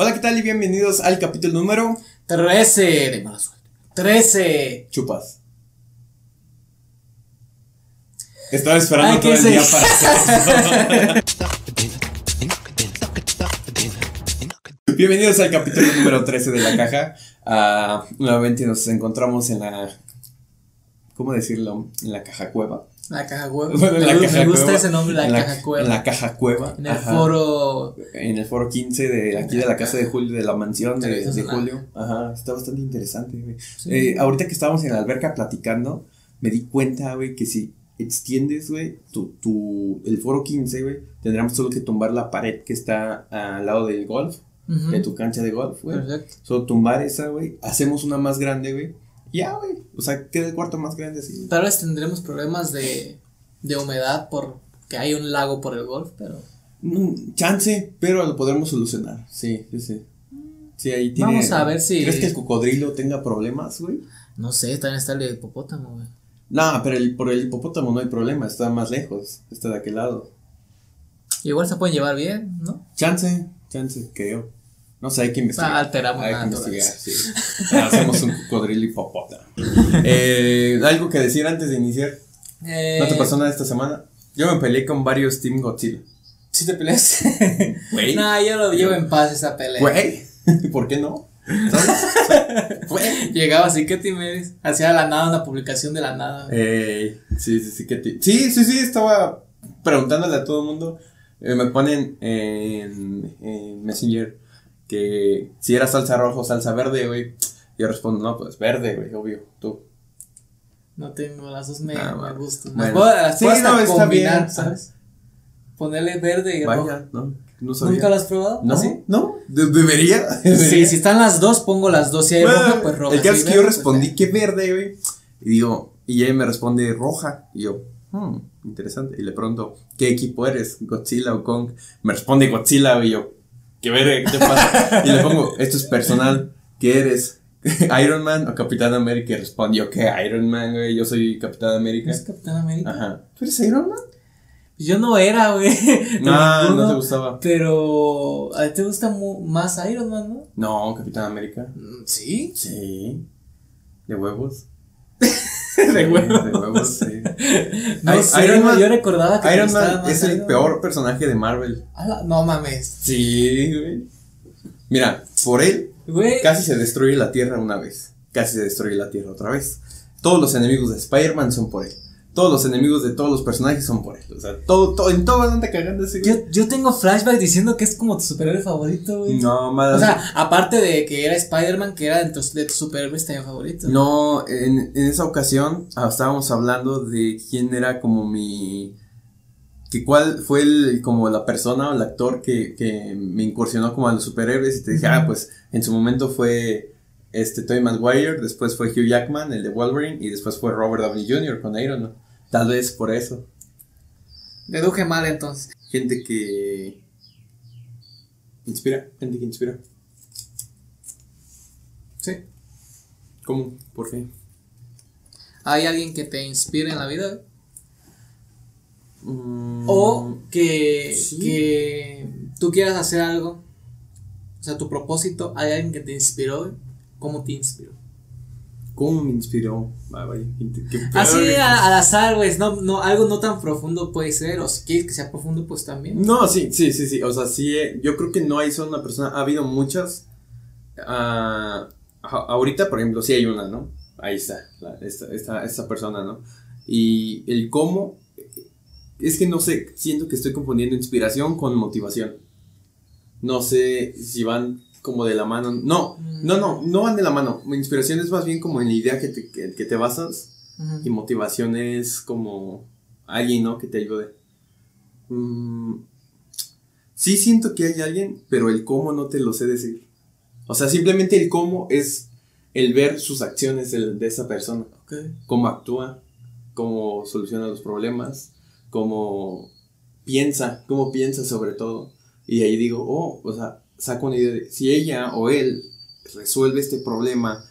Hola, ¿qué tal? Y bienvenidos al capítulo número 13 de mala suerte. 13. Chupas. Estaba esperando Ay, todo ¿qué el día eso? para Bienvenidos al capítulo número 13 de la caja. Ah, nuevamente nos encontramos en la. ¿Cómo decirlo? En la caja cueva. La caja cueva. Bueno, en me, la me gusta cueva. ese nombre, la en caja cueva. En la caja cueva. En el ajá. foro. En el foro 15 de aquí de la casa de Julio, de la mansión de. Julio. Ajá, está bastante interesante, güey. Sí. Eh, ahorita que estábamos en la alberca platicando, me di cuenta, güey, que si extiendes, güey, tu, tu, el foro 15, güey, tendríamos solo que tumbar la pared que está al lado del golf, Ujú. de tu cancha de golf, güey. Perfecto. Solo tumbar esa, güey, hacemos una más grande, güey. Ya, güey. O sea, queda el cuarto más grande así. Tal vez tendremos problemas de, de humedad por que hay un lago por el golf, pero Mm, chance, pero lo podremos solucionar. Sí, sí, sí. Sí, ahí tiene. Vamos a ver si- ¿Crees que el cocodrilo tenga problemas, güey? no sé, también está el hipopótamo, güey. No, pero el, por el hipopótamo no hay problema, está más lejos, está de aquel lado. Igual se pueden llevar bien, ¿no? Chance, chance, creo. No sé, hay que investigar. Ah, alteramos hay que investigar, sí. Hacemos un cocodrilo hipopótamo. Eh, ¿Algo que decir antes de iniciar? Eh, ¿No te pasó nada esta semana? Yo me peleé con varios Team Godzilla. ¿Sí te peleas? Güey. nah, yo lo llevo en paz esa pelea. Güey, ¿por qué no? ¿Sabes? Llegaba así, ¿qué team eres? Hacía la nada una publicación de la nada. Eh, sí, sí, sí, ti- sí, sí, sí, estaba preguntándole a todo el mundo. Eh, me ponen en, en Messenger que si era salsa roja o salsa verde, güey. Yo respondo, no, pues verde, güey, obvio, tú. No tengo, las dos me, Ah, me gustan. Bueno. Puedo, Sí, puedo hasta no, está combinar, bien. ¿sabes? Ponerle verde y. Vaya, no, no sabía. ¿Nunca lo has probado? ¿No? ¿Así? ¿No? ¿De- ¿Debería? Sí, si están las dos, pongo las dos. Si hay Bueno, roja, pues roja. El caso Si es que yo verde, pues respondí verde. que verde, güey. Y digo, y ella me responde roja. Y yo, hmm, interesante. Y le pregunto, ¿qué equipo eres? ¿Godzilla o Kong? Me responde Godzilla, güey. Y yo, ¿qué verde? ¿Qué te pasa? y le pongo, esto es personal. ¿Qué eres? ¿Iron Man o Capitán América? Y respondió, ¿qué Iron Man, güey? Yo soy Capitán América. ¿Es Capitán América? Ajá. ¿Tú eres Iron Man? Yo no era, güey. No, ninguno, no te gustaba. Pero a ti te gusta más Iron Man, ¿no? No, Capitán América. Mm, Sí. Sí. ¿De huevos? De huevos. De huevos, sí. No sé, Iron Man- yo recordaba que Iron Man es el peor personaje de Marvel. No mames. Sí, güey. Mira, por él Güey. casi se destruye la Tierra una vez. Casi se destruye la Tierra otra vez. Todos los enemigos de Spider-Man son por él. Todos los enemigos de todos los personajes son por él. O sea, todo, todo, en todo anda cagando ese. Yo, yo tengo flashback diciendo que es como tu superhéroe favorito, güey. No, madre. O sea, aparte de que era Spider-Man, que era de tus, tus superhéroes también favoritos. No, en, en esa ocasión ah, estábamos hablando de quién era como mi... Que cuál fue el, como la persona o el actor que, que me incursionó como a los superhéroes y te dije, ah, pues en su momento fue este Tobey Maguire, después fue Hugh Jackman, el de Wolverine, y después fue Robert Downey Jr. con Iron Man. Tal vez por eso. Deduje mal entonces. Gente que inspira, gente que inspira. Sí. ¿Cómo? ¿Por qué? ¿Hay alguien que te inspire en la vida? Mm, O que, sí. que tú quieras hacer algo. O sea, tu propósito, hay alguien que te inspiró. ¿Cómo te inspiró? ¿Cómo me inspiró? Ah, vaya, Así güey. a- al azar, güey. No, no, algo no tan profundo puede ser. O si quieres que sea profundo, pues también. No, sí, sí, sí, sí. O sea, sí, eh, yo creo que no hay solo una persona. Ha habido muchas. ah, a- ahorita, por ejemplo, sí hay una, ¿no? Ahí está, la- esta, esta, esta persona, ¿no? Y el cómo. Es que no sé, siento que estoy confundiendo inspiración con motivación. No sé si van como de la mano. No, no, no, no van de la mano. Inspiración es más bien como en la idea que te, que, que te basas. Ujú. Y motivación es como alguien, ¿no? Que te ayude. Mm, sí siento que hay alguien, pero el cómo no te lo sé decir. O sea, simplemente el cómo es el ver sus acciones del- de, esa persona. Ok. Cómo actúa, cómo soluciona los problemas, cómo piensa, cómo piensa sobre todo. Y ahí digo, oh, o sea, saco una idea de si ella o él resuelve este problema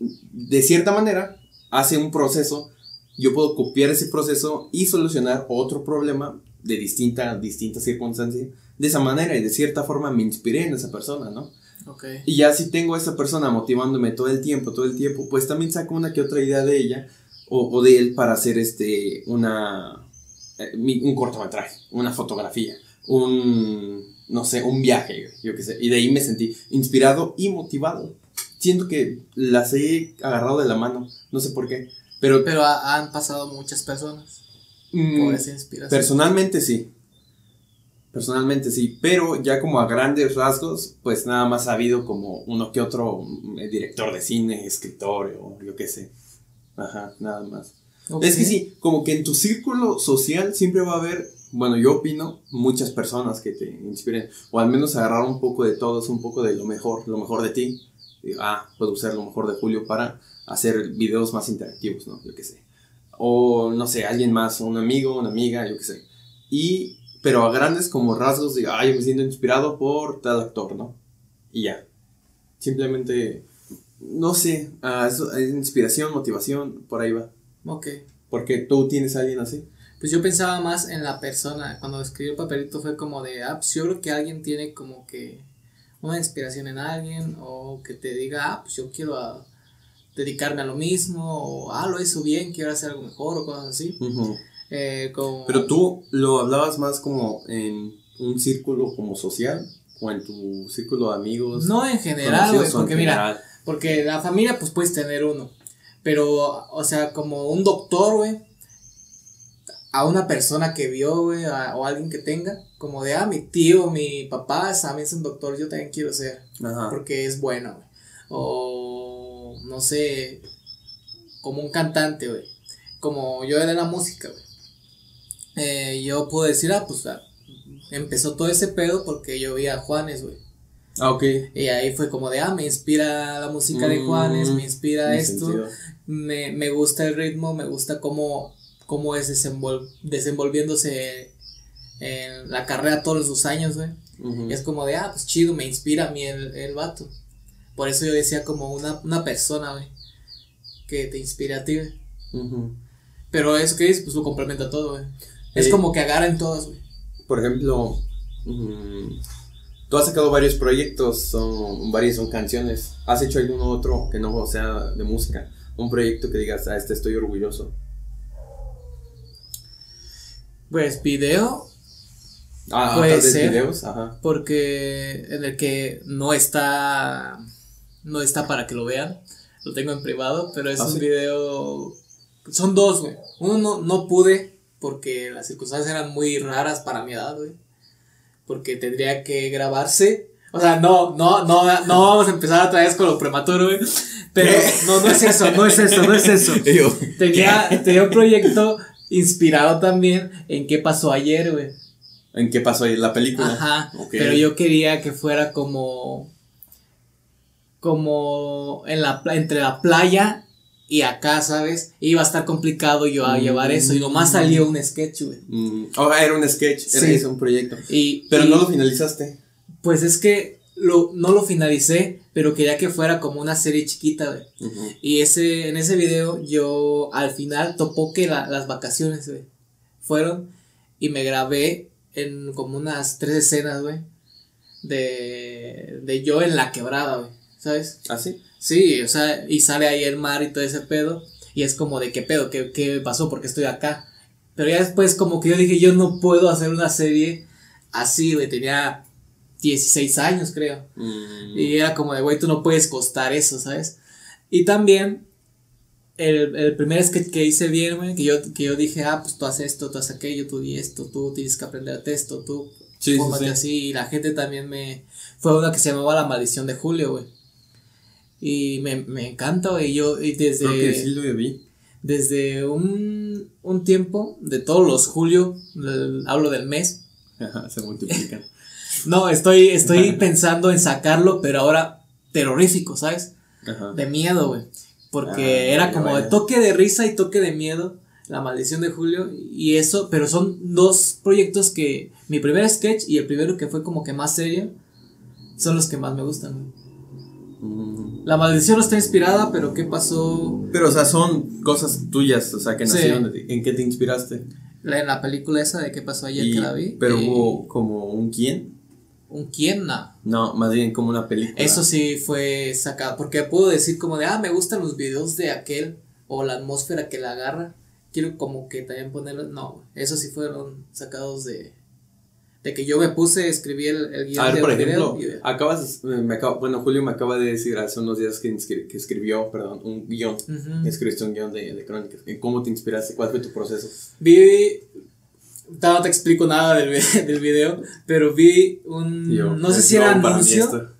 de cierta manera, hace un proceso, yo puedo copiar ese proceso y solucionar otro problema de distinta, distinta circunstancia de esa manera y de cierta forma me inspiré en esa persona, ¿no? Ok. Y ya si tengo a esa persona motivándome todo el tiempo, todo el tiempo, pues también saco una que otra idea de ella o, o de él para hacer este, una, eh, un cortometraje, una fotografía, un, no sé, un viaje, yo qué sé. Y de ahí me sentí inspirado y motivado. Siento que las he agarrado de la mano, no sé por qué. Pero, Pero ha- han pasado muchas personas mm, por esa inspiración. Personalmente sí. Personalmente sí, pero ya como a grandes rasgos, pues nada más ha habido como uno que otro mm, director de cine, escritor o yo qué sé. Ajá, nada más. Es que sí, como que en tu círculo social siempre va a haber, bueno, yo opino, muchas personas que te inspiren, o al menos agarrar un poco de todos, un poco de lo mejor, lo mejor de ti. Y, ah, puedo usar lo mejor de Julio para hacer videos más interactivos, ¿no? Yo qué sé. O no sé, alguien más, un amigo, una amiga, yo qué sé. Y, pero a grandes como rasgos de, ah, yo me siento inspirado por tal actor, ¿no? Y ya. Simplemente, no sé, ah, eso, eh, inspiración, motivación, por ahí va. Ok. Porque tú tienes a alguien así. Pues yo pensaba más en la persona. Cuando escribí el papelito fue como de, ah, pues yo creo que alguien tiene como que una inspiración en alguien o que te diga, ah, pues yo quiero ah, dedicarme a lo mismo o, ah, lo hizo bien, quiero hacer algo mejor o cosas así. Eh, como- Pero tú lo hablabas más como en un círculo como social o en tu círculo de amigos. No en general, güey, porque mira, porque la familia pues puedes tener uno, pero, o sea, como un doctor, güey, a una persona que vio, güey, a- o alguien que tenga, como de, ah, mi tío, mi papá también es un doctor, yo también quiero ser, Ajá. porque es bueno, güey. O, no sé, como un cantante, güey, como yo de la música, güey. Eh, yo puedo decir, ah, pues, ah, empezó todo ese pedo porque yo vi a Juanes, güey. Ah, ok. Y ahí fue como de, ah, me inspira la música de Mm, Juanes, me inspira esto, sentido. me, me gusta el ritmo, me gusta cómo, cómo es desenvol- desenvolviéndose en la carrera todos sus años, güey. Es como de, ah, pues chido, me inspira a mí el, el vato. Por eso yo decía como una, una persona, güey, que te inspira a ti, güey. Pero eso que es, pues lo complementa todo, güey. Es Eh, como que agarran todos, güey. Por ejemplo, mm, tú has sacado varios proyectos, son, varias son canciones. ¿Has hecho algún otro que no sea de música? Un proyecto que digas, a este estoy orgulloso. Pues video, Ah, Puede ser. videos, ajá. porque en el que no está no está para que lo vean lo tengo en privado pero es Ah, un ¿sí? video son dos güey uno no, no pude porque las circunstancias eran muy raras para mi edad güey porque tendría que grabarse o sea no no no no vamos a empezar otra vez con lo prematuro güey pero no no es eso no es eso no es eso tenía tenía un proyecto inspirado también en qué pasó ayer güey ¿En qué pasó ahí la película? Ajá, Ok. pero yo quería que fuera como como en la entre la playa y acá, ¿sabes? Iba a estar complicado yo a Mm. llevar eso y nomás salió un sketch, güey. Mm, oh, era un sketch, era Sí. un proyecto. Y Pero y, no lo finalizaste. pues es que lo no lo finalicé, pero quería que fuera como una serie chiquita, güey. Y ese en ese video yo al final topó que la- las vacaciones, güey, fueron y me grabé en como unas tres escenas, güey, de de yo en la quebrada, güey, ¿sabes? ¿Ah, sí? Sí, o sea, y sale ahí el mar y todo ese pedo. Y es como de qué pedo, qué, qué pasó, porque estoy acá. Pero ya después como que yo dije, yo no puedo hacer una serie así, güey. Tenía 16 años, creo. Mm, Y era como de, güey, tú no puedes costar eso, ¿sabes? Y también el, el primer sketch que hice bien, güey, que yo, que yo dije, ah, pues tú haces esto, tú haces aquello, tú di esto, tú tienes que aprenderte esto, tú Sí, sí, así. Y la gente también me... Fue una que se llamaba La Maldición de Julio, güey. Y me, me encanta, güey. Yo, y desde, Creo que sí lo vi. desde un, un tiempo, de todos los julio, el- hablo del mes. Ajá, se multiplican. No, estoy, estoy pensando en sacarlo, pero ahora terrorífico, ¿sabes? Ajá. De miedo, güey. Porque Ah, era vaya, como de toque de risa y toque de miedo. La maldición de Julio y eso, pero son dos proyectos que mi primer sketch y el primero que fue como que más serio son los que más me gustan. Mm. La maldición no está inspirada, pero ¿qué pasó? Pero, o sea, son cosas tuyas, o sea, que Sí. nacieron de ti. ¿En qué te inspiraste? La, en la película esa de qué pasó ayer Y- que la vi. Pero y- hubo como un quién. ¿Un quién? No. No, más bien como una película. Eso sí fue sacado. Porque puedo decir como de, ah, me gustan los videos de aquel. O la atmósfera que la agarra. Quiero como que también ponerlo. No, eso sí fueron sacados de. De que yo me puse, escribí el, el guion A ver, del por ejemplo, y- acabas, me acaba- bueno, Julio me acaba de decir hace unos días que, que escribió, perdón, un guion, Ujú. escribiste un guion de, de crónicas. ¿Cómo te inspiraste? ¿Cuál fue tu proceso? Vi. No te explico nada del, del video, pero vi un. Yo, no sé si era anuncio.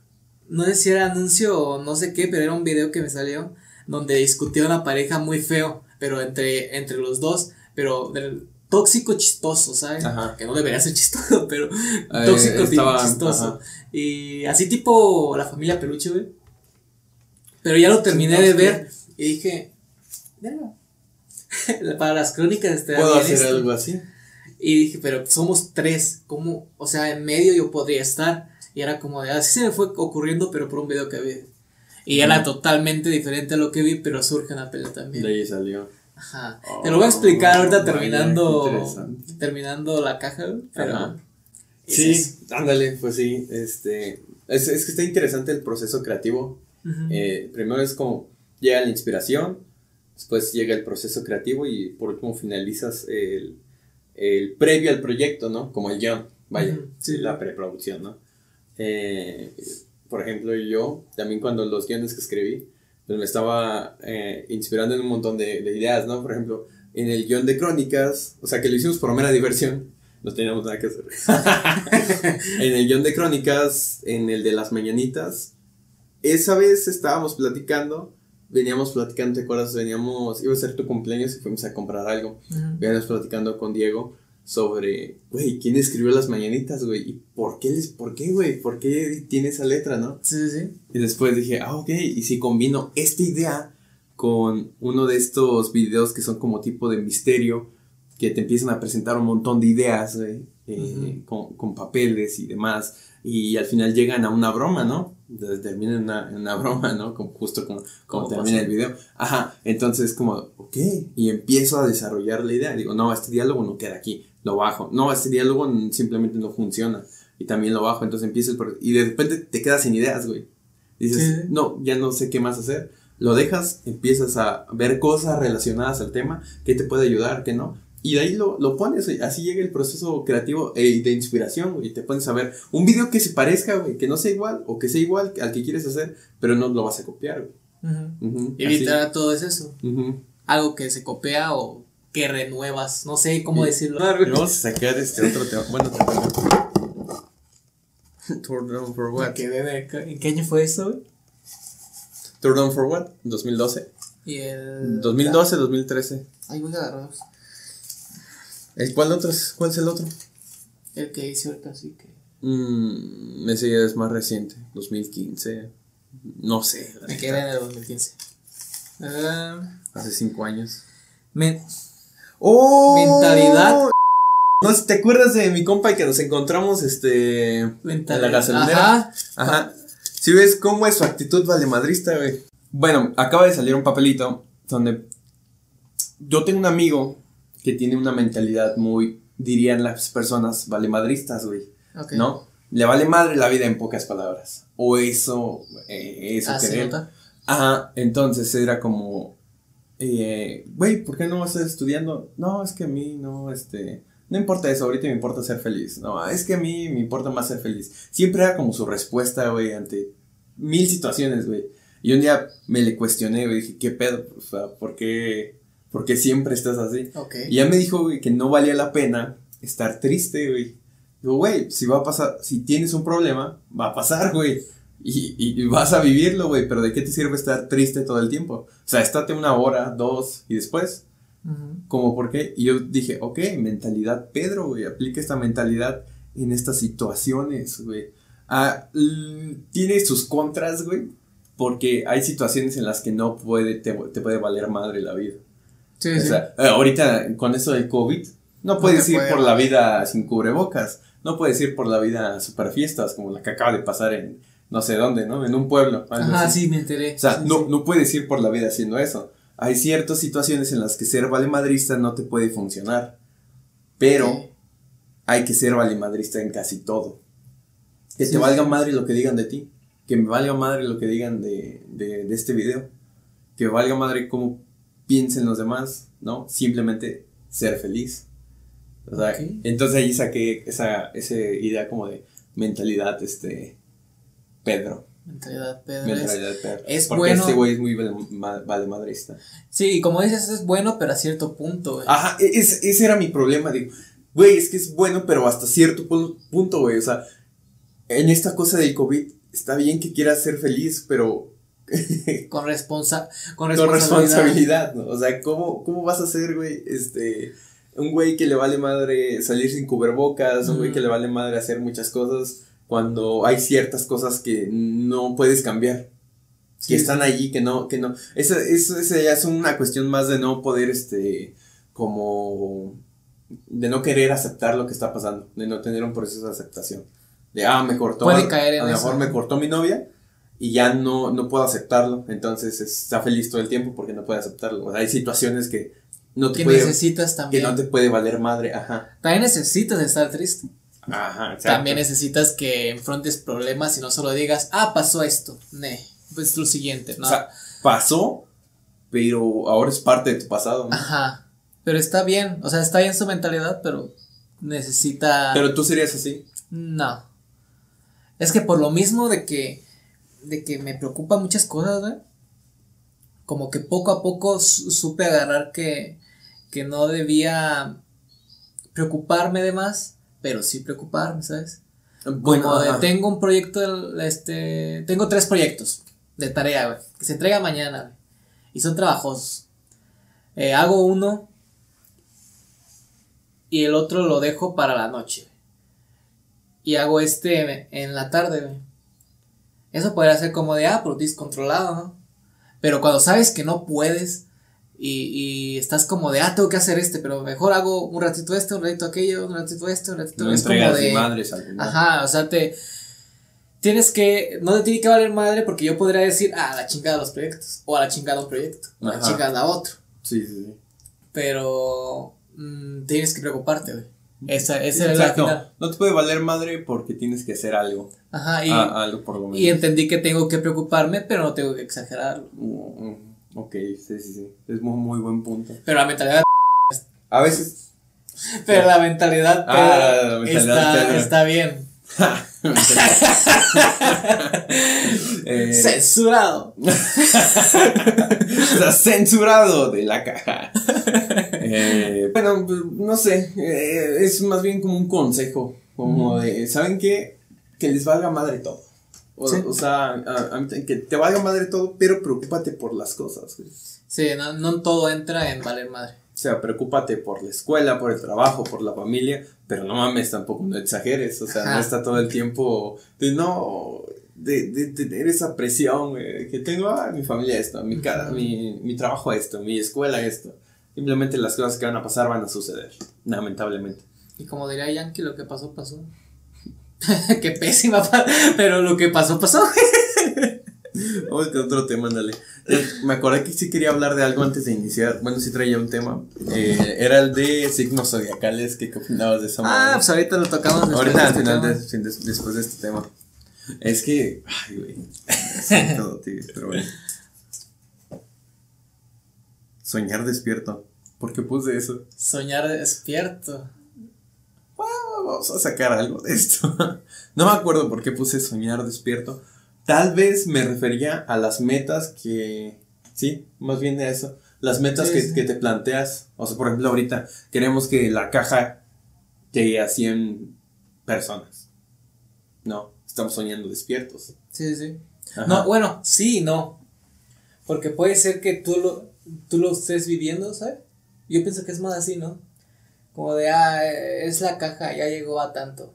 No sé si era anuncio o no sé qué, pero era un video que me salió donde discutía una pareja muy feo, pero entre, entre los dos, pero del tóxico chistoso, ¿sabes? Ajá. Que no debería ser chistoso, pero Eh, tóxico estaba- chistoso. ajá. Y así tipo la familia peluche, güey. Pero ya lo terminé de ver y dije, para las crónicas este ¿Puedo hacer algo así? Y dije, pero somos tres, ¿cómo? O sea, en medio yo podría estar. Y era como de, así se me fue ocurriendo, pero por un video que vi. Y era totalmente diferente a lo que vi, pero surge una pelea también. De ahí salió. Ajá. Oh, Te lo voy a explicar ahorita vaya, terminando, terminando la caja, pero... Ajá. es Sí, eso. ándale, pues sí, este, es, es que está interesante el proceso creativo. Ujú. Eh, primero es como llega la inspiración, después llega el proceso creativo y por último finalizas el, el previo al proyecto, ¿no? Como el guion, vaya, sí. la preproducción, ¿no? Eh, por ejemplo, yo también cuando los guiones que escribí, pues me estaba eh, inspirando en un montón de, de ideas, ¿no? Por ejemplo, en el guion de crónicas, o sea que lo hicimos por mera diversión, no teníamos nada que hacer. en el guion de crónicas, en el de las mañanitas, esa vez estábamos platicando, veníamos platicando, ¿te acuerdas? Veníamos, iba a ser tu cumpleaños y fuimos a comprar algo. Veníamos platicando con Diego sobre, güey, ¿quién escribió las mañanitas, güey? ¿Y por qué, les, por qué, güey? ¿Por qué tiene esa letra, no? Sí, sí, sí. Y después dije, ah, ok, y si combino esta idea con uno de estos videos que son como tipo de misterio, que te empiezan a presentar un montón de ideas, güey, eh, con, con papeles y demás, y al final llegan a una broma, ¿no? Termina en una, en una broma, ¿no? Como, justo como, como termina pasa. el video. Ajá, entonces como, ok, y empiezo a desarrollar la idea. Digo, no, este diálogo no queda aquí, lo bajo. No, este diálogo simplemente no funciona. Y también lo bajo, entonces empieza el Y de repente te quedas sin ideas, güey. Dices, no, ya no sé qué más hacer. Lo dejas, empiezas a ver cosas relacionadas al tema, qué te puede ayudar, qué no. Y de ahí lo, lo pones, güey. Así llega el proceso creativo eh, de inspiración, güey. Y te pones a ver un video que se parezca, güey, que no sea igual o que sea igual al que quieres hacer, pero no lo vas a copiar, güey. Y literal todo es eso. Algo que se copia o que renuevas. No sé cómo Y- decirlo. Y vamos a sacar este otro tema. Bueno. Tour down for what? ¿En qué año fue eso, güey? Tour down for what? 2012. Y el. 2012, 2013. Ay, voy a agarrar ¿El cuál otro es? ¿Cuál es el otro? el que hice ahorita, así que. Mm, ese ya es más reciente, 2015. No sé. Me quedé en el 2015. Ah, Hace cinco años. ¡Oh! Mentalidad. No sé, ¿te acuerdas de mi compa y que nos encontramos este en la gasolinera? Ajá. Ajá. Si ves cómo es su actitud valemadrista, güey. Bueno, acaba de salir un papelito donde yo tengo un amigo que tiene una mentalidad muy, dirían las personas, valemadristas, güey. Ok. ¿No? Le vale madre la vida en pocas palabras. O eso, eh, eso Ah, nota. Ajá, entonces era como, eh, güey, ¿por qué no estás estudiando? No, es que a mí no, este, no importa eso, ahorita me importa ser feliz. No, es que a mí me importa más ser feliz. Siempre era como su respuesta, güey, ante mil situaciones, güey. Y un día me le cuestioné, güey, dije, ¿qué pedo? O sea, ¿por qué, por qué siempre estás así? Ok. Y ya me dijo, güey, que no valía la pena estar triste, güey. Digo, güey, si va a pasar, si tienes un problema, va a pasar, güey. Y, y- y vas a vivirlo, güey, pero ¿de qué te sirve estar triste todo el tiempo? O sea, estate una hora, dos, y después, Ujú. como por qué? Y yo dije, ok, mentalidad Pedro, güey, aplica esta mentalidad en estas situaciones, güey. Ah, tiene sus contras, güey, porque hay situaciones en las que no puede, te, te puede valer madre la vida. Sí, O sea, eh, ahorita con eso del COVID, no puedes ir puede por la vida sin cubrebocas, no puedes ir por la vida super fiestas como la que acaba de pasar en no sé dónde, ¿no? En un pueblo. así. sí, me enteré. O sea, Sí, no, no puedes ir por la vida haciendo eso. Hay ciertas situaciones en las que ser valemadrista no te puede funcionar. Pero hay que ser valimadrista en casi todo. Que te valga madre lo que digan de ti. Que me valga madre lo que digan de, de, de este video. Que valga madre cómo piensen los demás, ¿no? Simplemente ser feliz. O sea, entonces ahí saqué esa, esa idea como de mentalidad, este, Pedro. Mentalidad, Pedro. es- Mentalidad Pedro. es Porque bueno- este güey es muy vale, ma- valemadrista. Sí, y como dices, es bueno, pero a cierto punto, güey. Ajá, e- es- ese era mi problema. Digo, güey, es que es bueno, pero hasta cierto pu- punto, güey. O sea, en esta cosa del COVID, está bien que quieras ser feliz, pero Con, responsa con con responsabilidad. responsabilidad, ¿no? O sea, ¿cómo, cómo vas a ser, güey? Este, un güey que le vale madre salir sin cubrebocas, un güey que le vale madre hacer muchas cosas cuando hay ciertas cosas que no puedes cambiar. Sí, que están allí, que no, que no. Esa, eso, esa ya es una cuestión más de no poder, este, como, de no querer aceptar lo que está pasando, de no tener un proceso de aceptación. De, ah, me cortó, Puede a, caer en a lo mejor me cortó mi novia y ya no, no puedo aceptarlo, entonces está feliz todo el tiempo porque no puede aceptarlo. O sea, hay situaciones que no te Que puede, necesitas que también. no te puede valer madre, ajá. También necesitas estar triste. Ajá, exacto. También necesitas que enfrentes problemas y no solo digas, ah, pasó esto. Ne, pues lo siguiente, ¿no? O sea, pasó, pero ahora es parte de tu pasado, ¿no? Ajá. Pero está bien, o sea, está bien su mentalidad, pero necesita. Pero tú serías así. No. Es que por lo mismo de que. De que me preocupan muchas cosas, güey. Como que poco a poco su- supe agarrar que. Que no debía preocuparme de más, pero sí preocuparme, ¿sabes? Como de, ajá. tengo un proyecto, este, tengo tres proyectos de tarea, güey, que se entrega mañana, güey, y son trabajosos. Eh, hago uno y el otro lo dejo para la noche. güey. Y hago este en la tarde, güey. Eso podría ser como de, ah, pero descontrolado, ¿no? Pero cuando sabes que no puedes y, y estás como de, ah, tengo que hacer este, pero mejor hago un ratito este, un ratito aquello, un ratito este, un ratito No es como de, madres al final. Ajá, o sea, te. Tienes que. No te tiene que valer madre porque yo podría decir, ah, a la chingada los proyectos. O a la chingada un proyecto. O a la chingada otro. Sí, sí, sí. Pero. mm, tienes que preocuparte, güey. Esa, esa es la final. No te puede valer madre porque tienes que hacer algo. Ajá, y, Ah, algo por lo menos. y entendí que tengo que preocuparme, pero no tengo que exagerarlo. Mm, mm, ok, sí, sí, sí. Es muy, muy buen punto. Pero la mentalidad. A veces. Pero la mentalidad. Ah, Pedro, la mentalidad, está, está bien. eh, Censurado. está censurado de la caja. Eh, bueno, pues, no sé. eh, es más bien como un consejo. Como de, ¿saben qué? Que les valga madre todo. O, Sí. o sea, a- a que te valga madre todo, pero preocúpate por las cosas. güey. Sí, no, no todo entra en valer madre. O sea, preocúpate por la escuela, por el trabajo, por la familia, pero no mames, tampoco no exageres. O sea, Ajá. no está todo el tiempo de no, de, tener esa presión eh, que tengo, ah, mi familia esto, mi, ca- Ujú. mi, mi trabajo esto, mi escuela esto. Simplemente las cosas que van a pasar van a suceder, lamentablemente. Y como diría Yankee, lo que pasó, pasó. Qué pésima, pero lo que pasó, pasó. Vamos con otro tema, ándale. Eh, Me acordé que sí quería hablar de algo antes de iniciar. Bueno, sí traía un tema. Eh, era el de signos zodiacales. ¿Qué opinabas de esa Ah, pues ahorita lo tocamos. después Ahorita de al este final, tema. de- después de este tema. Es que, ay, güey. Todo, tío, pero bueno. Soñar despierto. ¿Por qué puse eso? Soñar despierto. Ah, Vamos a sacar algo de esto. No me acuerdo por qué puse soñar despierto. Tal vez me refería a las metas que. Sí, más bien de eso. Las metas Sí, que, sí. que te planteas. O sea, por ejemplo, ahorita queremos que la caja llegue a 100 personas. No, estamos soñando despiertos. Sí, sí. Ajá. No, bueno, sí y no. Porque puede ser que tú lo, tú lo estés viviendo, ¿sabes? Yo pienso que es más así, ¿no? Como de, ah, es la caja, ya llegó a tanto.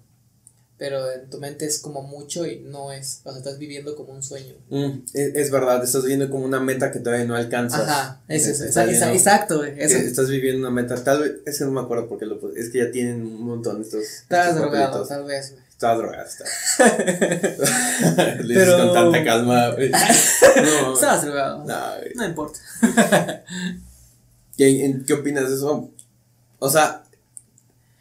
Pero en tu mente es como mucho y no es. O sea, estás viviendo como un sueño. Mm, es, es verdad, estás viviendo como una meta que todavía no alcanzas. Ajá, es eso. Está ¿no? Exacto, Eso. Estás viviendo una meta, tal vez, es que no me acuerdo por qué lo puse, es que ya tienen un montón estos. Estás drogado, tal vez, güey. Estaba. Lo dices Pero- con tanta calma, güey. No, Estabas drogado. no, güey. No importa. ¿Qué, en- ¿Qué opinas de eso? O sea,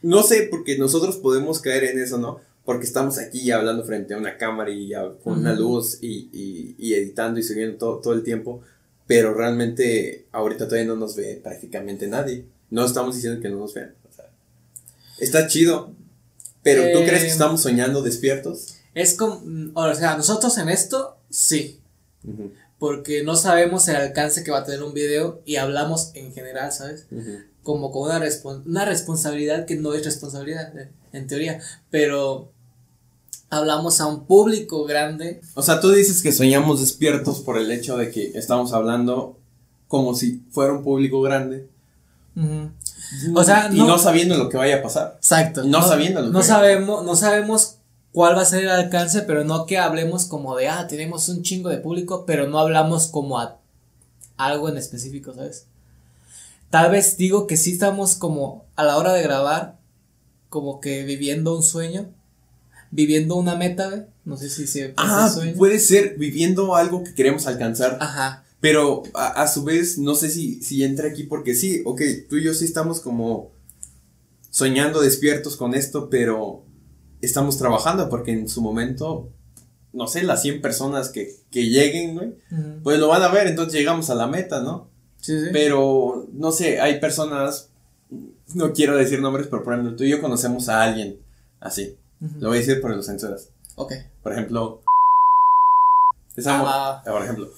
no sé, porque nosotros podemos caer en eso, ¿no? Porque estamos aquí hablando frente a una cámara y ya con una Ujú. luz y, y, y editando y subiendo todo, todo el tiempo, pero realmente ahorita todavía no nos ve prácticamente nadie. No estamos diciendo que no nos vean. o sea, está chido, pero ¿tú Eh, crees que estamos soñando despiertos? Es como, o sea, nosotros en esto, sí. Porque no sabemos el alcance que va a tener un video y hablamos en general, ¿sabes? Como con una, respon- una responsabilidad que no es responsabilidad, eh, en teoría. Pero hablamos a un público grande. O sea, tú dices que soñamos despiertos por el hecho de que estamos hablando como si fuera un público grande. O sea, y no- no sabiendo lo que vaya a pasar. Exacto. No sabiendo lo no que- sabemos, no sabemos cuál va a ser el alcance, pero no que hablemos como de, ah, tenemos un chingo de público, pero no hablamos como a algo en específico, ¿sabes? Tal vez digo que sí estamos como a la hora de grabar, como que viviendo un sueño, viviendo una meta, güey. No sé si se Ah, sueño. puede ser viviendo algo que queremos alcanzar. Ajá. Pero a, a su vez, no sé si, si entra aquí porque sí, ok, tú y yo sí estamos como soñando despiertos con esto, pero estamos trabajando porque en su momento, no sé, las 100 personas que, que lleguen, güey, pues lo van a ver, entonces llegamos a la meta, ¿no? Sí, sí. Pero, no sé, hay personas, no quiero decir nombres, pero por ejemplo, tú y yo conocemos a alguien así. Lo voy a decir por los censuras. Ok. Por ejemplo, esa Ah. por ejemplo,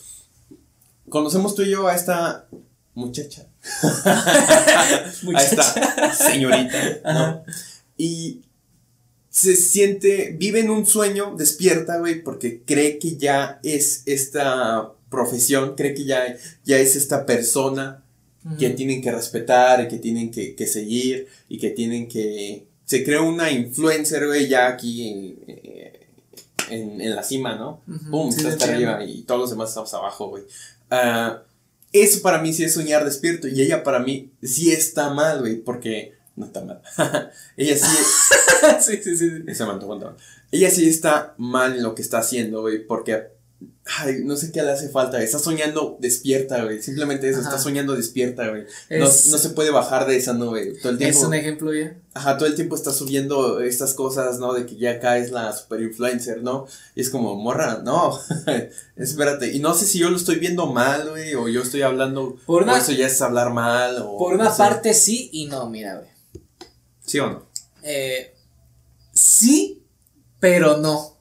conocemos tú y yo a esta muchacha, a esta señorita, ¿no? Y se siente, vive en un sueño, despierta, güey, porque cree que ya es esta profesión, cree que ya, ya es esta persona que tienen que respetar y que tienen que, que seguir y que tienen que... Se creó una influencer, güey, ya aquí en, eh, en, en la cima, ¿no? Pum, sí, está te hasta arriba y todos los demás estamos abajo, güey. Ah, eso para mí sí es soñar despierto y ella para mí sí está mal, güey, porque... No está mal. ella sí... sí, sí, sí. sí. Ella sí está mal en lo que está haciendo, güey, porque ay, no sé qué le hace falta. Está soñando despierta, güey. Simplemente eso, Ajá. está soñando despierta, güey. No, Es- no se puede bajar de esa nube. Todo el Es tiempo. un ejemplo bien. Ajá, todo el tiempo está subiendo estas cosas, ¿no? De que ya acá es la super influencer, ¿no? Y es como, morra, no, espérate. Y no sé si yo lo estoy viendo mal, güey, o yo estoy hablando, Por o una- eso ya es hablar mal, o. Por una no sé. parte sí y no, mira, güey. ¿Sí o no? Eh, sí, pero no.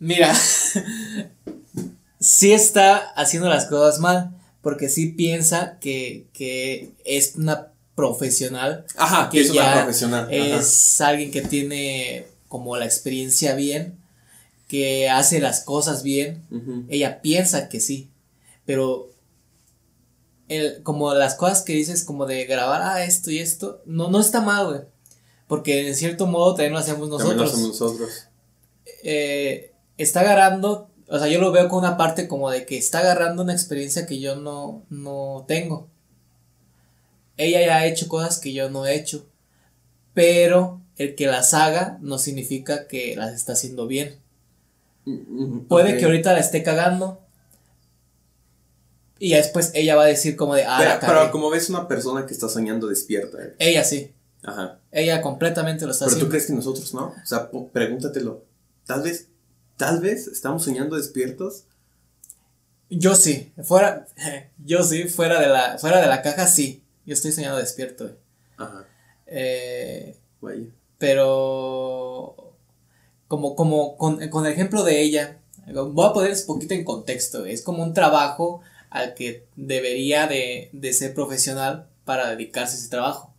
Mira, sí está haciendo las cosas mal, porque sí piensa que, que es una profesional, Ajá, que es una profesional. ajá. es alguien que tiene como la experiencia bien, que hace las cosas bien. Ella piensa que sí, pero el, como las cosas que dices como de grabar ah, esto y esto, no, no está mal, güey. Porque en cierto modo también lo hacemos También lo nosotros. hacemos nosotros. Eh, está agarrando, o sea, yo lo veo con una parte como de que está agarrando una experiencia que yo no, no tengo. Ella ya ha hecho cosas que yo no he hecho, pero el que las haga no significa que las está haciendo bien. Puede Ok. que ahorita la esté cagando. Y ya después ella va a decir como de, ah, Pero, la pero cagué. como ves una persona que está soñando despierta. eh. Ella sí. Ajá. Ella completamente lo está Pero tú haciendo. crees que nosotros no? O sea, pregúntatelo. Tal vez, tal vez estamos soñando despiertos. Yo sí. Fuera, yo sí, fuera de la, fuera de la caja sí. Yo estoy soñando despierto. güey. Ajá. Eh, Vaya. pero como, como con, con el ejemplo de ella, voy a poner un poquito en contexto. Es como un trabajo al que debería de, de ser profesional para dedicarse a ese trabajo.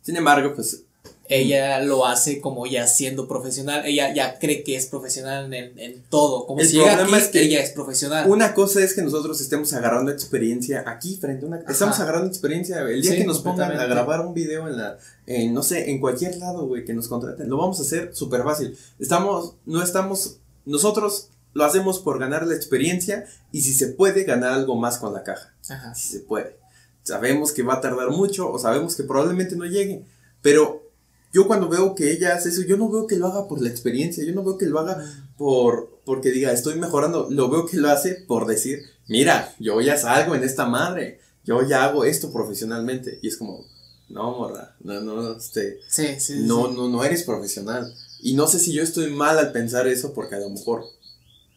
Sin embargo, pues. Ella lo hace como ya siendo profesional, ella ya cree que es profesional en, en todo, como El si llega aquí, es que ella es profesional. Una cosa es que nosotros estemos agarrando experiencia aquí frente a una. Estamos agarrando experiencia. El día Sí, que nos pongan a grabar un video en la. En, no sé, en cualquier lado, güey, que nos contraten, lo vamos a hacer súper fácil. Estamos. No estamos. Nosotros lo hacemos por ganar la experiencia y si se puede, ganar algo más con la caja. Ajá. si se puede. Sabemos que va a tardar mucho o sabemos que probablemente no llegue, pero yo cuando veo que ella hace eso, yo no veo que lo haga por la experiencia, yo no veo que lo haga por porque diga, estoy mejorando, lo veo que lo hace por decir, mira, yo ya salgo en esta madre, yo ya hago esto profesionalmente y es como, no, morra, no, no, este, Sí, sí. no, sí. no, no eres profesional. Y no sé si yo estoy mal al pensar eso, porque a lo mejor,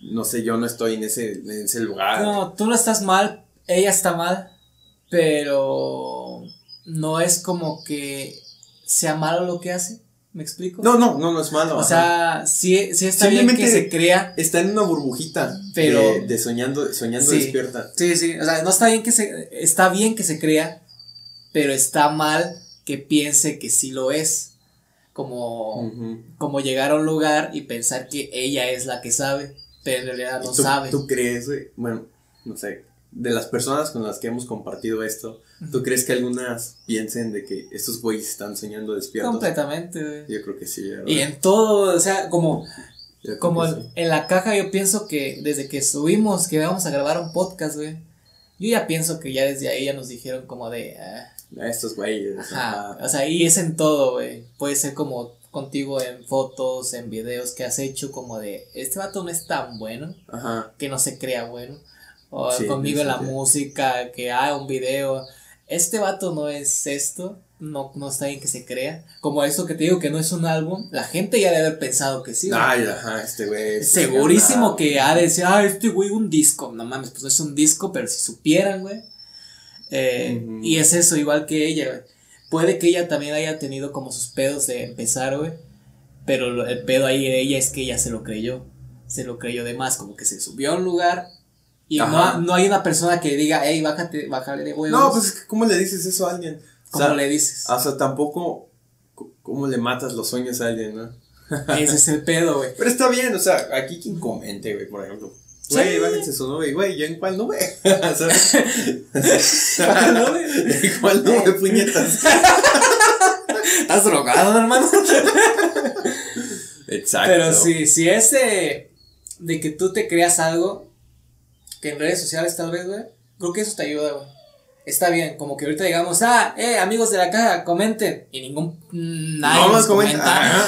no sé, yo no estoy en ese, en ese lugar. No, tú no estás mal, ella está mal, pero no es como que sea malo lo que hace, ¿me explico? No, no, no, no es malo. O sea, sí, sí está bien que se crea, está en una burbujita Pero- de, de soñando, soñando Sí. despierta. sí, sí, o sea, no está bien que se, está bien que se crea, pero está mal que piense que sí lo es, como, como llegar a un lugar y pensar que ella es la que sabe, pero en realidad no ¿Tú, sabe. ¿Tú crees, güey? Bueno, no sé, de las personas con las que hemos compartido esto, ¿tú crees que algunas piensen de que estos güeyes están soñando despiertos? Completamente, güey. Yo creo que sí, ¿verdad? Y en todo, o sea, como Como en, sí. en la caja yo pienso que desde que subimos que vamos a grabar un podcast, güey. Yo ya pienso que ya desde ahí ya nos dijeron como de... ah, A estos güeyes. ajá. ajá. O sea, y es en todo, güey. Puede ser como contigo en fotos, en videos que has hecho como de... Este vato no es tan bueno, Ajá. que no se crea bueno. O Sí, conmigo en la música, que ah, un video. Este vato no es esto, no, no está bien que se crea. Como eso que te digo que no es un álbum, la gente ya debe haber pensado que sí. güey. Ay, ajá, este güey. es- Segurísimo que ha de decir, ah, este güey un disco. No mames, pues no es un disco, pero si supieran, güey. Eh. Y es eso, igual que ella, güey. Puede que ella también haya tenido como sus pedos de empezar, güey. Pero el pedo ahí de ella es que ella se lo creyó. Se lo creyó de más, como que se subió a un lugar. Y no, no hay una persona que diga, hey, bájate, bájale de huevos. No, pues, es que ¿cómo le dices eso a alguien? O ¿Cómo sea, le dices? O sea, tampoco. ¿Cómo le matas los sueños a alguien, no? Ese es el pedo, güey. Pero está bien, o sea, aquí quien comente, güey, por ejemplo. Sí. Güey, bájense su nube, güey, ¿yo en cuál nube? ¿Sabes? ¿Cuál nube? ¿En cuál nube, puñetas? ¿Estás drogado, hermano? Exacto. Pero sí, si es de, de que tú te creas algo, que en redes sociales tal vez, güey, creo que eso te ayuda, güey. Está bien, como que ahorita digamos, ah, eh, amigos de la caja, comenten. Y ningún, mm, nadie No nos comenta.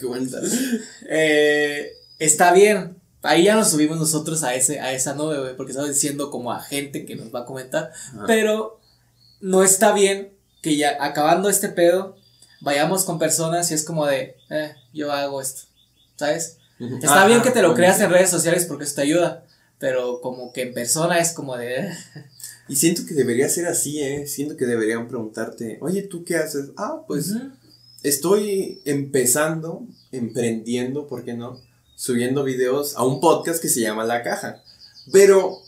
comenta. Eh, está bien. Ahí ya nos subimos nosotros a ese, a esa nube, güey, porque estamos diciendo como a gente que nos va a comentar. Pero no está bien que ya acabando este pedo, vayamos con personas y es como de, eh, yo hago esto, ¿sabes? Está Ajá, bien que te lo creas en redes sociales porque eso te ayuda, pero como que en persona es como de... "Eh". Y siento que debería ser así, ¿eh? Siento que deberían preguntarte, oye, ¿tú qué haces? Ah, pues estoy empezando, emprendiendo, ¿por qué no? Subiendo videos a un podcast que se llama La Caja. Pero,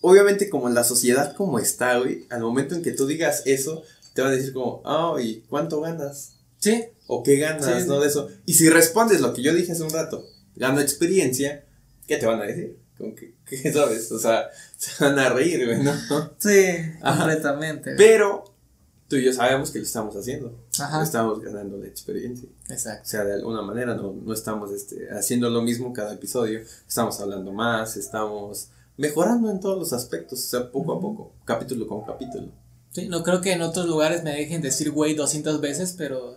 obviamente, como la sociedad como está, güey, al momento en que tú digas eso, te van a decir como, ah, ¿y cuánto ganas? Sí, ¿O qué ganas? Sí, ¿No? De eso. Y si respondes lo que yo dije hace un rato, gano experiencia, ¿qué te van a decir? Como que, ¿qué sabes? O sea, se van a reír, güey, ¿no? sí, Ajá. completamente. Pero tú y yo sabemos que lo estamos haciendo. Ajá. Estamos ganando la experiencia. O Exacto. sea, de alguna manera no, no estamos este, haciendo lo mismo cada episodio. Estamos hablando más, estamos mejorando en todos los aspectos, o sea, poco a poco, capítulo con capítulo. Sí, no creo que en otros lugares me dejen decir güey 200 veces, pero...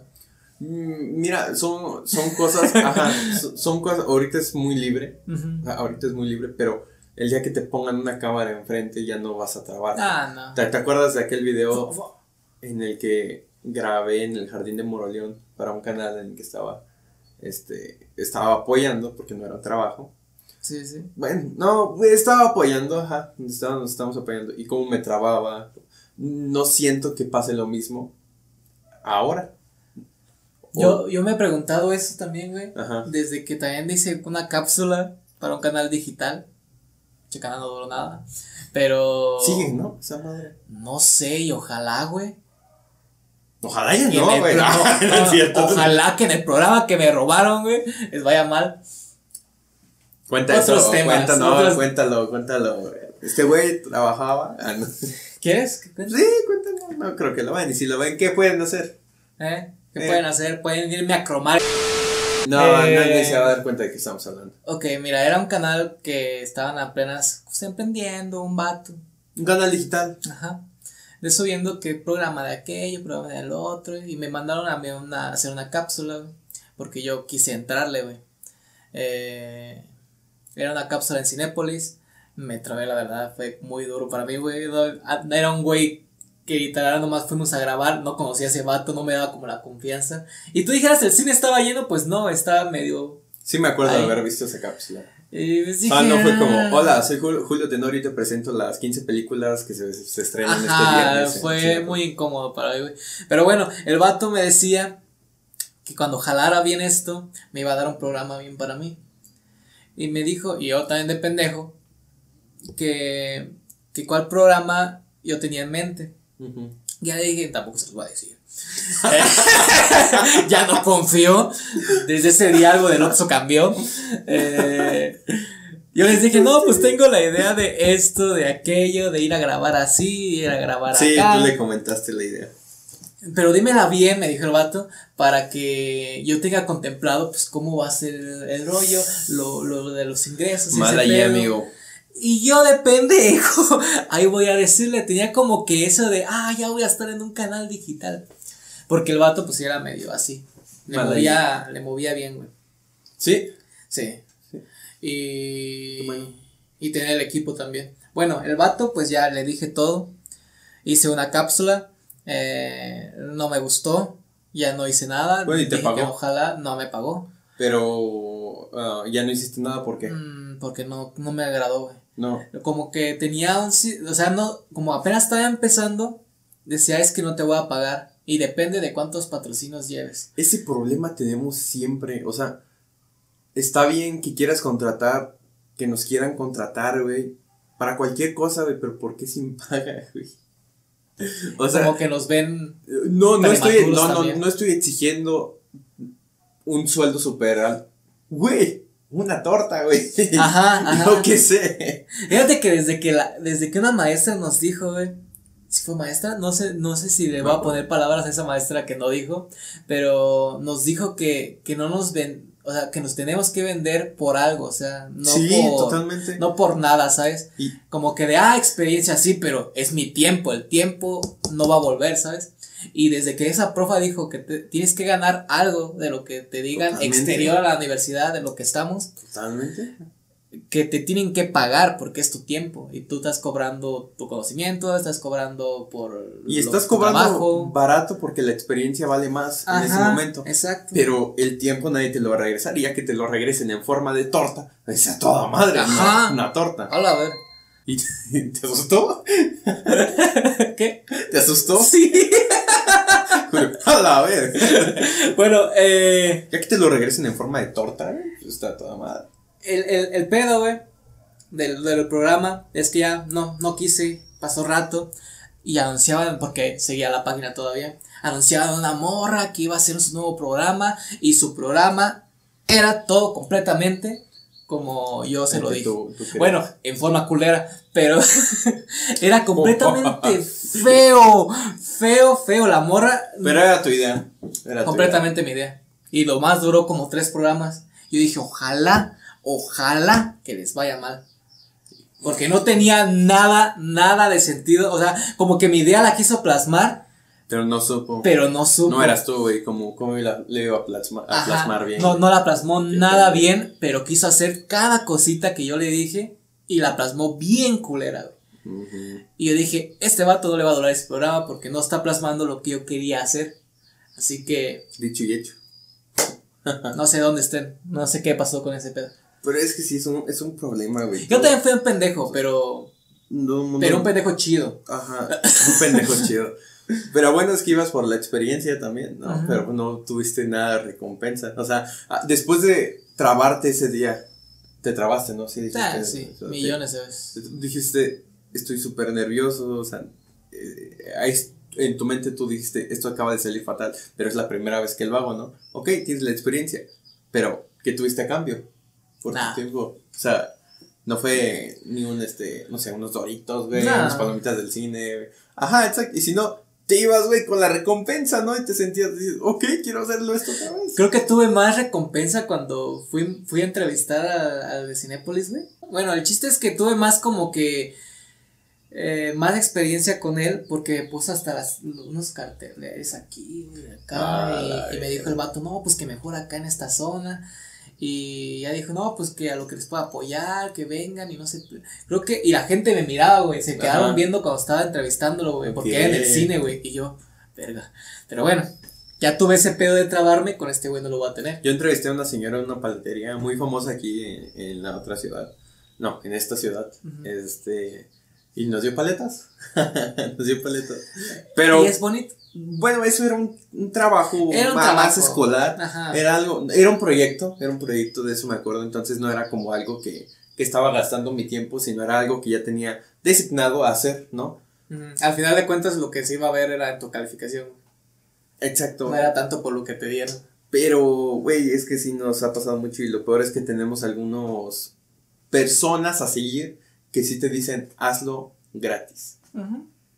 Mm, Mira, son, son cosas, ajá, son, cosas, ahorita es muy libre, ahorita es muy libre, pero el día que te pongan una cámara enfrente ya no vas a trabar. Ah, no. ¿Te, te acuerdas de aquel video en el que grabé en el jardín de Moroleón para un canal en el que estaba, este, estaba apoyando porque no era trabajo? Sí, sí. Bueno, no, estaba apoyando, ajá, estaba- nos estábamos apoyando y como me trababa, no siento que pase lo mismo ahora. Yo, yo me he preguntado eso también, güey. Ajá. Desde que también hice una cápsula para un canal digital. Che canal no duró nada. Pero. Sigue, ¿no? Esa madre. No sé, y ojalá, güey. Ojalá ya no, güey. No, no. Ojalá que en el programa que me robaron, güey, les vaya mal. Cuenta Otros eso, temas, cuéntalo, otros- cuéntalo, cuéntalo. güey. Este güey trabajaba. ah, no. Sí, ¿Quieres? que cuente? cuéntalo. No creo que lo ven. Y si lo ven, ¿qué pueden hacer? ¿Eh? ¿Qué Eh. pueden hacer? Pueden irme a cromar. No, Eh. nadie se va a dar cuenta de que estamos hablando. Ok, mira, era un canal que estaban apenas pues, emprendiendo, un vato. Un canal digital. Ajá. De eso viendo que programa de aquello, programa del otro, y me mandaron a mí una, a hacer una cápsula, güey, porque yo quise entrarle, güey. Eh, era una cápsula en Cinépolis, me trabé, la verdad, fue muy duro para mí, güey. Era un güey que literal nomás fuimos a grabar, no conocía a ese vato, no me daba como la confianza. Y tú dijeras, el cine estaba lleno, pues no, estaba medio... Sí me acuerdo de haber visto esa cápsula. Y pues dije, Ah, no fue como, "Ah". hola, soy Jul- Julio Tenorio y te presento las 15 películas que se, se estrenan este Ajá, viernes. en fue Cinepolis". muy incómodo para mí, güey. Pero bueno, el vato me decía que cuando jalara bien esto, me iba a dar un programa bien para mí. Y me dijo, y yo también de pendejo, que, que cuál programa yo tenía en mente. Ya le dije, tampoco se los voy a decir. ya no confío. Desde ese día algo del Oxxo cambió. Eh, yo les dije, no, pues tengo la idea de esto, de aquello, de ir a grabar así, ir a grabar Sí, acá. tú le comentaste la idea. Pero dímela bien, me dijo el vato, para que yo tenga contemplado, pues, cómo va a ser el, rollo, lo, lo de los ingresos. Mal ese ahí, pedo. amigo. Y yo de pendejo, ahí voy a decirle, tenía como que eso de, ah, ya voy a estar en un canal digital. Porque el vato pues era medio así. Le movía, le movía bien, güey. Sí. Sí. Y, bueno. y tenía el equipo también. Bueno, el vato pues ya le dije todo. Hice una cápsula. eh, no me gustó. Ya no hice nada. Bueno, ¿y te pagó? ojalá no me pagó. Pero ah, ya no hiciste nada porque Mm, porque no, no me agradó, güey. No. como que tenía un, o sea, no, como apenas estaba empezando, decía es que no te voy a pagar y depende de cuántos patrocinios lleves. Ese problema tenemos siempre, o sea, está bien que quieras contratar, que nos quieran contratar, güey, para cualquier cosa, güey, pero ¿por qué sin paga, güey? O sea, como que nos ven, no, no estoy, no, no, no estoy exigiendo un sueldo super alto. Güey, una torta, güey. ajá, ajá. Yo qué sé. Fíjate que desde que la, desde que una maestra nos dijo, güey, si fue maestra, no sé, no sé si le voy a No. poner palabras a esa maestra que no dijo, pero nos dijo que, que no nos ven, o sea, que nos tenemos que vender por algo, o sea, no sí, por, totalmente. no por nada, ¿sabes? Y como que de, ah, experiencia, sí, pero es mi tiempo, el tiempo no va a volver, ¿sabes? Y desde que esa profa dijo que te- tienes que ganar algo de lo que te digan Totalmente. exterior a la universidad, de lo que estamos, totalmente. que te tienen que pagar porque es tu tiempo y tú estás cobrando tu conocimiento, estás cobrando por Y estás cobrando trabajo. barato porque la experiencia vale más en ese momento. Exacto. Pero el tiempo nadie te lo va a regresar. Y ya que te lo regresen en forma de torta, es a toda madre, Ajá. una, una torta. Hola, a ver. ¿Y te, te asustó? ¿Qué? ¿Te asustó? Sí. A ver. bueno, eh, Ya que te lo regresen en forma de torta, pues está toda madre. el, el, el pedo, güey, del, del programa es que ya no, no quise, pasó rato y anunciaban, porque seguía la página todavía, anunciaban una morra que iba a hacer su nuevo programa y su programa era todo completamente como yo se lo dije. tú- tú querías. Bueno, en forma culera, pero era completamente feo, feo, feo. La morra, Pero era tu idea. Era tu completamente mi idea. Y lo más duró como tres programas. Yo dije, ojalá, ojalá que les vaya mal. Porque no tenía nada, nada de sentido. O sea, como que mi idea la quiso plasmar, idea. Pero no supo. pero no supo. no eras tú, güey. Como, como la- le iba a, plasma- a plasmar bien. No, no la plasmó Qué nada bien, pero quiso hacer cada cosita que yo le dije y la plasmó bien culera, güey. Y yo dije, este vato no le va a durar ese programa porque no está plasmando lo que yo quería hacer. Así que Dicho y hecho. no sé dónde estén, no sé qué pasó con ese pedo. Pero es que sí, es un, es un problema, güey. Yo también fui un pendejo, pero, No, no- pero un pendejo chido. Ajá, un pendejo chido. Pero bueno, es que ibas por la experiencia también, ¿no? Ajá. Pero no tuviste nada de recompensa. O sea, ah, después de trabarte ese día, te trabaste, ¿no? Sí, dijiste, Ah, sí, millones de veces. te- dijiste, estoy súper nervioso, o sea, eh, ahí en tu mente tú dijiste, esto acaba de salir fatal, pero es la primera vez que lo hago, ¿no? Ok, tienes la experiencia, pero ¿qué tuviste a cambio? Por Nah. tu tiempo. O sea, no fue ni un, este, no sé, unos doritos, güey, Nah. unas palomitas del cine, güey. Ajá, exacto. Y si no, te ibas, güey, con la recompensa, ¿no? Y te sentías, dices, ok, quiero hacerlo esto otra vez. Creo que tuve más recompensa cuando fui, fui a entrevistar al de Cinépolis, güey. Bueno, el chiste es que tuve más como que eh, más experiencia con él porque puso hasta las, unos carteles aquí, güey, acá. Ah, y, y me dijo el vato, no, pues que mejor acá en esta zona. Y ya dijo, no, pues que a lo que les pueda apoyar, que vengan y no sé. Creo que, y la gente me miraba, güey, se quedaron Ajá. viendo cuando estaba entrevistándolo, güey, porque era en el cine, güey. Y yo, verga. Pero bueno, ya tuve ese pedo de trabarme, con este güey no lo voy a tener. Yo entrevisté a una señora en una paletería muy famosa aquí en, en la otra ciudad. No, en esta ciudad. Este. Y nos dio paletas. nos dio paletas. Pero. y es bonito. Bueno, eso era un, un trabajo, Era un más trabajo. escolar. Ajá. Era algo, era un proyecto, era un proyecto de eso me acuerdo, entonces no era como algo que, que estaba gastando mi tiempo, sino era algo que ya tenía designado a hacer, ¿no? Al final de cuentas, lo que se iba a ver era tu calificación. Exacto. No era tanto por lo que te dieron. Pero, güey, es que sí nos ha pasado mucho y lo peor es que tenemos algunos personas a seguir que sí te dicen, hazlo gratis.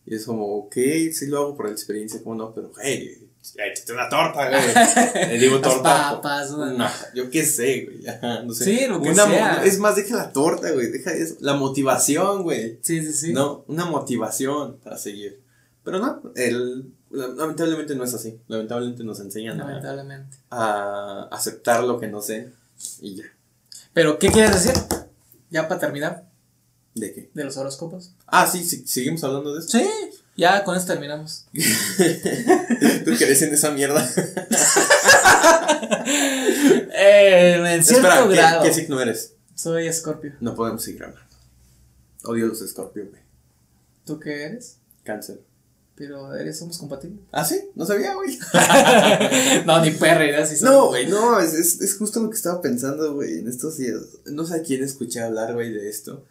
Y es como, ok, sí lo hago por la experiencia, como no, pero, hey, échate una torta, güey. Le digo torta. papas, No, ¿no? yo qué sé, güey. No sé. Sí, lo que Una sea. Es más, deja la torta, güey. Deja eso. La motivación, güey. Sí, sí, sí. No, una motivación para seguir. Pero no, el, lamentablemente no es así. Lamentablemente nos enseñan a, Lamentablemente. a aceptar lo que no sé y ya. Pero, ¿qué quieres decir? Ya para terminar, ¿De qué? de los horóscopos. Ah, sí, sí, seguimos hablando de eso. Sí, ya con esto terminamos. ¿Tú crees en esa mierda? Eh, en cierto Espera, ¿qué, grado. qué signo eres? Soy Scorpio. No podemos seguir hablando. Odio los escorpios, güey. ¿Tú qué eres? Cáncer. Pero eres, somos compatibles. ¿Ah, sí? No sabía, güey. no, ni perra, ¿verdad? Sí No, güey, no, es, es, es justo lo que estaba pensando, güey, en estos días. No sé a quién escuché hablar, güey, de esto.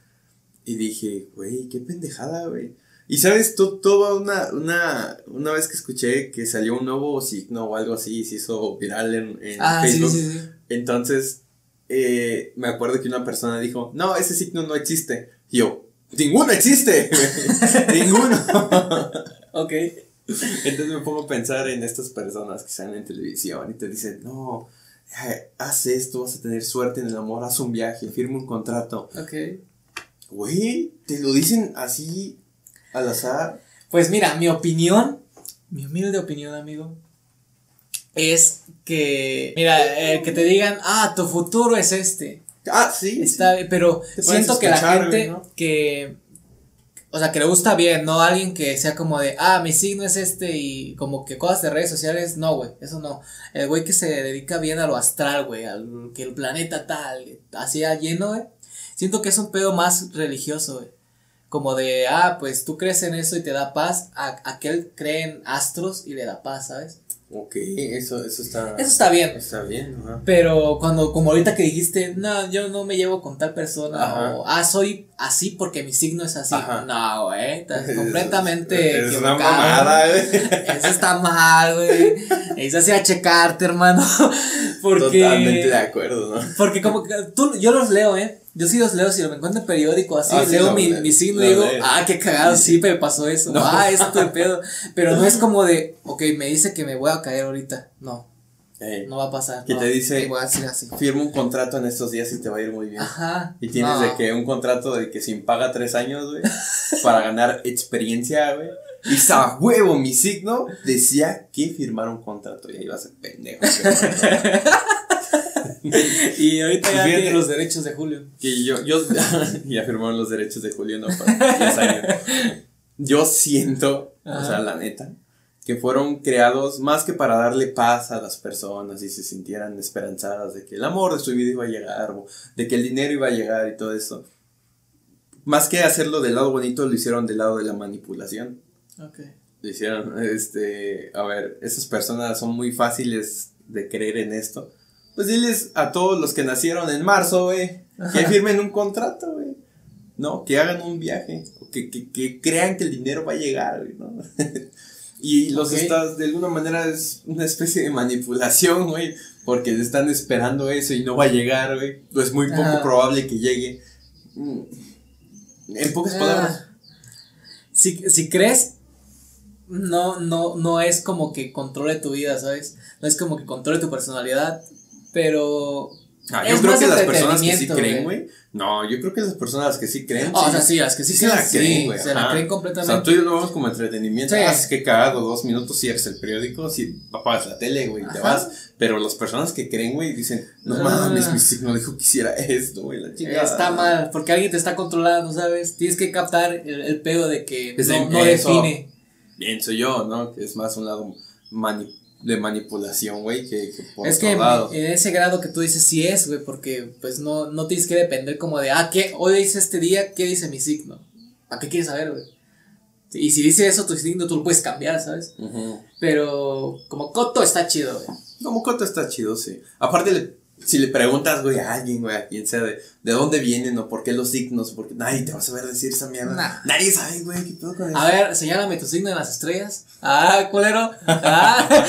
Y dije, güey, qué pendejada, güey. Y sabes, to- toda una, una, una vez que escuché que salió un nuevo signo o algo así y se hizo viral en, en Ah, Facebook. sí, sí. Entonces, eh, me acuerdo que una persona dijo, no, ese signo no existe. Y yo, ninguno existe, ninguno. Ok. Entonces me pongo a pensar en estas personas que salen en televisión y te dicen, no, eh, haz esto, vas a tener suerte en el amor, haz un viaje, firma un contrato. Ok. Güey, te lo dicen así al azar. Pues mira, mi opinión, mi humilde opinión, amigo, es que, mira, eh, que te digan, ah, tu futuro es este. Ah, sí. Está bien, pero siento que la gente que, o sea, que le gusta bien, no alguien que sea como de, ah, mi signo es este y como que cosas de redes sociales, no, güey, eso no. El güey que se dedica bien a lo astral, güey, al que el planeta tal, así lleno, güey. Siento que es un pedo más religioso, güey. Como de, ah, pues tú crees en eso y te da paz, a aquel cree en astros y le da paz, ¿sabes? Ok, eso, eso está, Eso está bien. está bien, ajá. Pero cuando, como ahorita que dijiste, no, yo no me llevo con tal persona, Ajá. o ah, soy así porque mi signo es así. Ajá. No, güey, estás completamente Es una equivocado. mamada, güey. Eso está mal, güey. Eso sí a checarte, hermano. Porque, Totalmente de acuerdo, ¿no? porque como que tú, yo los leo, ¿eh? Yo sí los leo, si me encuentro en periódico así, Ah, leo mi, signo y digo, ah, qué cagado, sí, me pasó eso. No. Ah, esto de pedo. Pero no es como de, ok, me dice que me voy a caer ahorita. No, no va a pasar. Que no, te dice- voy a decir así. firma un contrato en estos días y te va a ir muy bien. Ajá. Y tienes no. de que un contrato de que sin paga tres años, güey, para ganar experiencia, güey. Y a huevo, mi signo decía que firmar un contrato. Y ahí va a ser pendejo. Y ahorita ya Fíjate. tiene los derechos de Julio. que yo, yo, ya firmaron los derechos de Julio, no, para 10 años. Yo siento, o sea, la neta, que fueron creados más que para darle paz a las personas y se sintieran esperanzadas de que el amor de su vida iba a llegar, o de que el dinero iba a llegar y todo eso. Más que hacerlo del lado bonito, lo hicieron del lado de la manipulación. Ok. Lo hicieron, este, a ver, esas personas son muy fáciles de creer en esto. Pues diles a todos los que nacieron en marzo, güey, que firmen un contrato, güey. No, que hagan un viaje, o que, que, que crean que el dinero va a llegar, güey, ¿no? y los estás, de alguna manera es una especie de manipulación, güey, porque están esperando eso y no va a llegar, güey. Pues es muy poco probable que llegue. Mm. En pocas Ah, palabras. Si, si crees, no, no, no es como que controle tu vida, ¿sabes? No es como que controle tu personalidad, pero Ah, yo Es creo más que las personas que sí creen, güey. No, yo creo que las personas que sí creen. O sea, sí, las que sí se la creen, sí, güey. se la creen O sea, completamente. tú y yo lo vemos como entretenimiento. Sí. Ah, es que cagado, dos minutos cierras el periódico, si apagas la tele, güey, te vas. Pero las personas que creen, güey, dicen, no Ah. mames, mi signo dijo que hiciera esto, güey, la chingada. Está mal, porque alguien te está controlando, ¿sabes? Tienes que captar el, el pedo de que Es no, no define. Pienso yo, ¿no? Que es más un lado mani- de manipulación, güey, que, que por Es que lado. en ese grado que tú dices sí es, güey, porque pues no, no tienes que depender como de, ah, ¿qué? Hoy dice este día, ¿qué dice mi signo? ¿Para qué quieres saber, güey? Y si dice eso tu signo, tú lo puedes cambiar, ¿sabes? Pero como Coto está chido, güey. Como Coto está chido, sí. Aparte, le- si le preguntas, güey, a alguien, güey, a quien sea, de, de dónde vienen o por qué los signos, porque nadie te va a saber decir esa mierda. Nah. Nadie sabe, güey, qué pedo con eso. A ver, señálame tu signo en las estrellas. Ah, culero. Ah.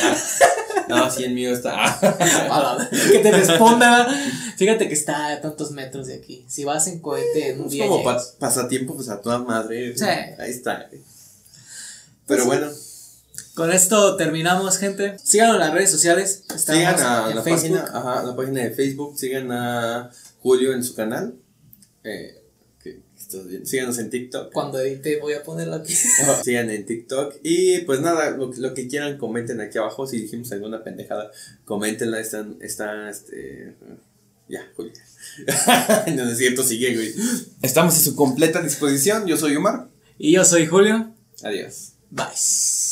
No, sí, el mío está. Que te responda. Fíjate que está a tantos metros de aquí. Si vas en cohete en un Es día. como pasatiempo, pues a toda madre. Sí. Ahí está. güey. Pero Pues, bueno, Con esto terminamos, gente. Síganos en las redes sociales. Estamos sigan a en la Facebook. página, ajá, la página de Facebook, sigan a Julio en su canal. Eh, que. Síganos en TikTok. Cuando edite voy a ponerlo aquí. Sigan en TikTok. Y pues nada, lo, lo que quieran, comenten aquí abajo. Si dijimos alguna pendejada, coméntenla. Están, está, este. Ya, Julio. no es cierto, sigue, güey. Estamos a su completa disposición. Yo soy Omar. Y yo soy Julio. Adiós. Bye.